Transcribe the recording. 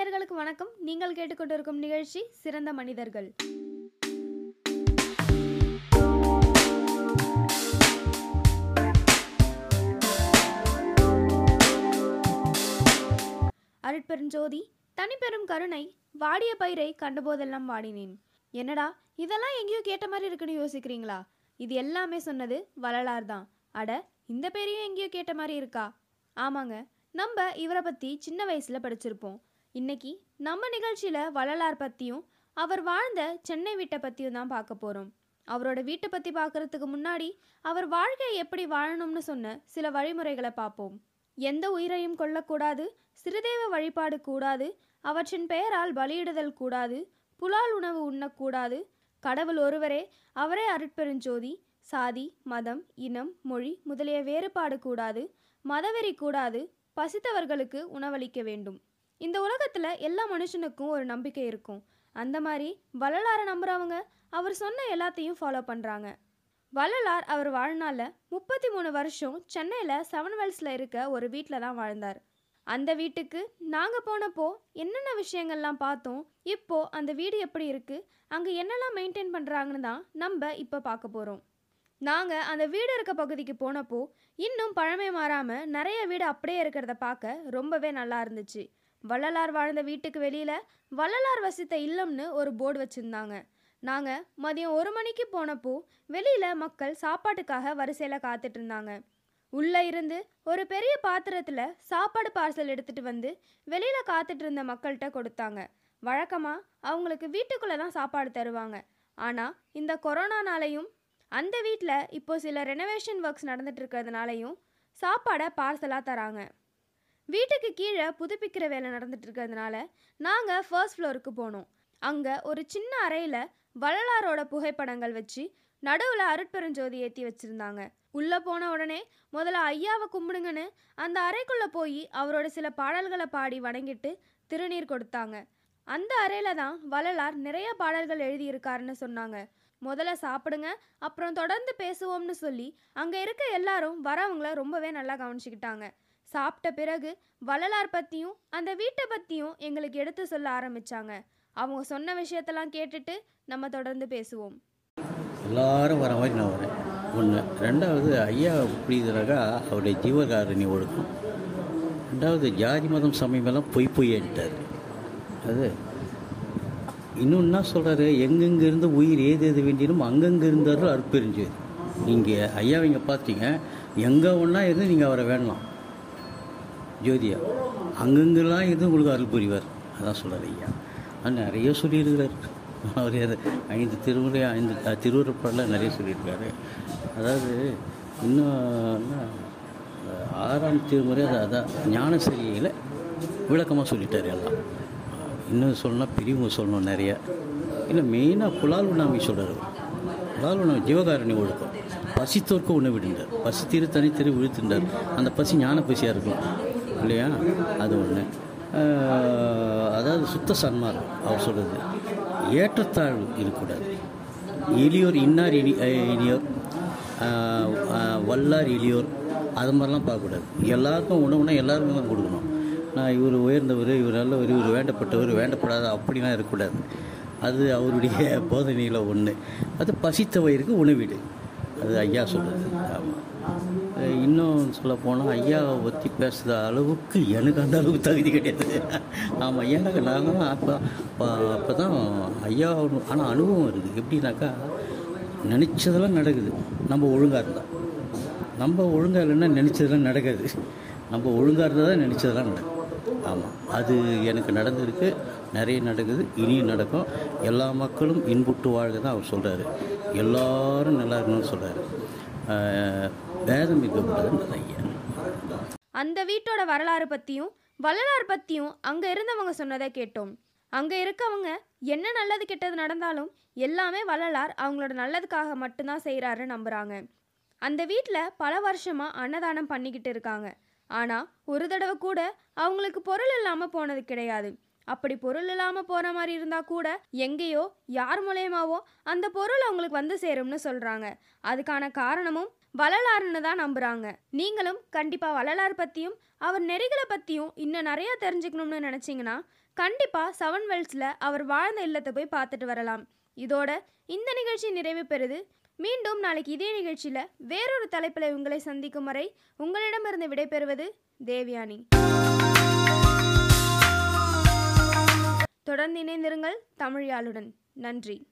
நேயர்களுக்கு வணக்கம். நீங்கள் கேட்டுக்கொண்டிருக்கும் நிகழ்ச்சி சிறந்த மனிதர்கள். அருட்பெருஞ்சோதி தனிப்பெரும் கருணை வாடிய பயிரை கண்டபோதெல்லாம் வாடினேன். என்னடா இதெல்லாம் எங்கேயோ கேட்ட மாதிரி இருக்குன்னு யோசிக்கிறீங்களா? இது எல்லாமே சொன்னது வள்ளலார் தான். அட இந்த பேரையும் எங்கேயோ கேட்ட மாதிரி இருக்கா? ஆமாங்க நம்ம இவரை பற்றி சின்ன வயசில் படிச்சிருப்போம். இன்னைக்கு நம்ம நிகழ்ச்சியில் வள்ளலார் பற்றியும் அவர் வாழ்ந்த சென்னை வீட்டை பற்றியும் தான் பார்க்க போகிறோம் அவரோட வீட்டை பற்றி பார்க்கறதுக்கு முன்னாடி அவர் வாழ்க்கையை எப்படி வாழணும்னு சொன்ன சில வழிமுறைகளை பார்ப்போம். எந்த உயிரையும் கொல்லக்கூடாது சிறுதெய்வ வழிபாடு கூடாது அவற்றின் பெயரால் பலியிடுதல் கூடாது புலால் உணவு உண்ணக்கூடாது கடவுள் ஒருவரே அவரே அருட்பெருஞ்சோதி சாதி மதம் இனம் மொழி முதலிய வேறுபாடு கூடாது மதவெறி கூடாது பசித்தவர்களுக்கு உணவளிக்க வேண்டும். இந்த உலகத்தில் எல்லா மனுஷனுக்கும் ஒரு நம்பிக்கை இருக்கும். அந்த மாதிரி வள்ளலாரை நம்புகிறவங்க அவர் சொன்ன எல்லாத்தையும் ஃபாலோ பண்ணுறாங்க வள்ளலார் அவர் வாழ்நாளில் முப்பத்தி மூணு வருஷம் சென்னையில் செவன் வெல்ஸில் இருக்க ஒரு வீட்டில் தான் வாழ்ந்தார். அந்த வீட்டுக்கு நாங்கள் போனப்போ என்னென்ன விஷயங்கள்லாம் பார்த்தோம் இப்போ அந்த வீடு எப்படி இருக்குது அங்கே என்னெல்லாம் மெயின்டைன் பண்ணுறாங்கன்னு தான் நம்ம இப்போ பார்க்க போகிறோம் நாங்கள் அந்த வீடு இருக்க பகுதிக்கு போனப்போ இன்னும் பழமை மாறாமல் நிறைய வீடு அப்படியே இருக்கிறத பார்க்க ரொம்பவே நல்லா இருந்துச்சு. வள்ளலார் வாழ்ந்த வீட்டுக்கு வெளியில் வள்ளலார் வசித்த இல்லம்னு ஒரு போர்டு வச்சுருந்தாங்க. நாங்கள் மதியம் ஒரு மணிக்கு போனப்போ வெளியில் மக்கள் சாப்பாட்டுக்காக வரிசையில் காத்துட்டு இருந்தாங்க. உள்ளே இருந்து ஒரு பெரிய பாத்திரத்தில் சாப்பாடு பார்சல் எடுத்துகிட்டு வந்து வெளியில் காத்துட்டு இருந்த மக்கள்கிட்ட கொடுத்தாங்க. வழக்கமாக அவங்களுக்கு வீட்டுக்குள்ளே தான் சாப்பாடு தருவாங்க. ஆனால் இந்த கொரோனானாலையும் அந்த வீட்டில் இப்போ சில ரெனோவேஷன் ஒர்க்ஸ் நடந்துட்டு இருக்கிறதுனாலையும் சாப்பாடை பார்சலாக தராங்க. வீட்டுக்கு கீழே புதுப்பிக்கிற வேலை நடந்துட்டு இருக்கிறதுனால நாங்கள் ஃபர்ஸ்ட் ஃப்ளோருக்கு போனோம். அங்கே ஒரு சின்ன அறையில் வள்ளலாரோட புகைப்படங்கள் வச்சு நடுவில் அருட்பெருஞ்சோதி ஏற்றி வச்சுருந்தாங்க. உள்ளே போன உடனே முதல்ல ஐயாவை கும்பிடுங்கன்னு அந்த அறைக்குள்ளே போய் அவரோட சில பாடல்களை பாடி வணங்கிட்டு திருநீர் கொடுத்தாங்க. அந்த அறையில் தான் வள்ளலார் நிறைய பாடல்கள் எழுதியிருக்காருன்னு சொன்னாங்க. முதல்ல சாப்பிடுங்க அப்புறம் தொடர்ந்து பேசுவோம்னு சொல்லி அங்கே இருக்க எல்லாரும் வரவங்கள ரொம்பவே நல்லா கவனிச்சுக்கிட்டாங்க. சாப்பிட்ட பிறகு வள்ளலார் பற்றியும் அந்த வீட்டை பற்றியும் எங்களுக்கு எடுத்து சொல்ல ஆரம்பித்தாங்க அவங்க சொன்ன விஷயத்தெல்லாம் கேட்டுட்டு நம்ம தொடர்ந்து பேசுவோம். எல்லாரும் வர மாதிரி நான் வரேன். ஒன்று ரெண்டாவது ஐயா புரியுதுனாக்கா அவருடைய ஜீவகாரணி ஒழுக்கம். ரெண்டாவது ஜாதி மதம் சமயமெல்லாம் பொய் பொய்யன்ட்டார் அது இன்னொன்னா சொல்கிறாரு எங்கெங்கே இருந்து உயிர் ஏது எது வேண்டியும் அங்கங்கே இருந்தாலும் அற்பெரிஞ்சது நீங்கள் ஐயாவை இங்கே பார்த்தீங்க எங்கே ஒன்றா இருந்து நீங்கள் அவரை வேணலாம். ஜோதியா அங்கங்கெல்லாம் இருந்து உங்களுக்கு அருள் புரிவார்? அதான் சொல்கிறார் ஐயா. அது நிறைய சொல்லியிருக்கிறார். அவர் ஐந்து திருமுறை ஐந்து அஹ், திருவுருப்பாடில் நிறைய சொல்லியிருக்காரு. அதாவது இன்னும் ஆறாம் திருமுறை அது அதான் ஞானசரியில் விளக்கமாக சொல்லிட்டார் எல்லாம். இன்னும் சொல்லணும் பெரியவங்க சொல்லணும் நிறைய. இல்லை மெயினாக புலால் உண்ணாமை சொல்கிறார் புலால் உண்ணாமை ஜீவகாரணி ஒழுக்கம். பசித்தோர்க்கு உணவிடுந்தார் பசி திரு தனி திரு விழுத்துண்டார் அந்த பசி ஞான பசியாக இருக்கும் இல்லையா? அது ஒன்று அதாவது சுத்த சன்மார்க்கம் அவர் சொல்கிறது ஏற்றத்தாழ்வு இருக்கக்கூடாது. எளியோர் இன்னார் இனி இனியோர். வல்லார் எளியோர் அது மாதிரிலாம் பார்க்கக்கூடாது. எல்லாருக்கும் உணவுனா எல்லாருக்கும் தான் கொடுக்கணும். நான் இவர் உயர்ந்தவர் இவர் நல்லவர் இவர் வேண்டப்பட்டவர் வேண்டப்படாத அப்படிலாம் இருக்கக்கூடாது. அது அவருடைய போதனையில் ஒன்று அது பசித்த வயிறுக்கு உணவீடு. அது ஐயா சொல்கிறது ஆமாம் இன்னும் சொல்ல போனால் ஐயாவை பற்றி பேசுகிற அளவுக்கு எனக்கு அந்த அளவுக்கு தகுதி கிடையாது. ஆமாம் எனக்கு நாங்கள் அப்போ அப்போ தான் ஐயா ஆனால் அனுபவம் இருக்குது. எப்படின்னாக்கா நினச்சதெல்லாம் நடக்குது. நம்ம ஒழுங்காக இருந்தால் நம்ம ஒழுங்காக இல்லைன்னா நினச்சதெல்லாம் நடக்காது. நம்ம ஒழுங்காக இருந்தால் தான் நினச்சதெல்லாம் நடக்கும். ஆமாம் அது எனக்கு நடந்திருக்கு. நிறைய நடக்குது. இனியும் நடக்கும். எல்லா மக்களும் இன்புட்டு வாழ்க தான் அவர் சொல்கிறாரு எல்லாரும் நல்லா இருக்கணும்னு சொல்கிறாரு பேதம் ஐயா. அந்த வீட்டோட வரலாறு பற்றியும் வள்ளலார் பற்றியும் அங்கே இருந்தவங்க சொன்னதை கேட்டோம். அங்கே இருக்கவங்க என்ன நல்லது கெட்டது நடந்தாலும் எல்லாமே வள்ளலார் அவங்களோட நல்லதுக்காக மட்டும்தான் செய்கிறாருன்னு நம்புகிறாங்க அந்த வீட்டில் பல வருஷமாக அன்னதானம் பண்ணிக்கிட்டு இருக்காங்க. ஆனால் ஒரு தடவை கூட அவங்களுக்கு பொருள் இல்லாமல் போனது கிடையாது. அப்படி பொருள் இல்லாமல் போகிற மாதிரி இருந்தால் கூட எங்கேயோ யார் மூலயமாவோ அந்த பொருள் அவங்களுக்கு வந்து சேரும்னு சொல்கிறாங்க அதுக்கான காரணமும் வள்ளலாருன்னு தான் நம்புகிறாங்க நீங்களும் கண்டிப்பாக வள்ளலார் பற்றியும் அவர் நெறிகளை பற்றியும் இன்னும் நிறையா தெரிஞ்சுக்கணும்னு நினச்சிங்கன்னா கண்டிப்பாக செவன் வெல்ஸில் அவர் வாழ்ந்த இல்லத்தை போய் பார்த்துட்டு வரலாம். இதோட இந்த நிகழ்ச்சி நிறைவு பெறுது. மீண்டும் நாளைக்கு இதே நிகழ்ச்சியில் வேறொரு தலைப்பில் உங்களை சந்திக்கும் வரை உங்களிடமிருந்து விடைபெறுவது தேவயானி. தொடர்ந்து இணைந்திருங்கள் தமிழ் யாழுடன் நன்றி.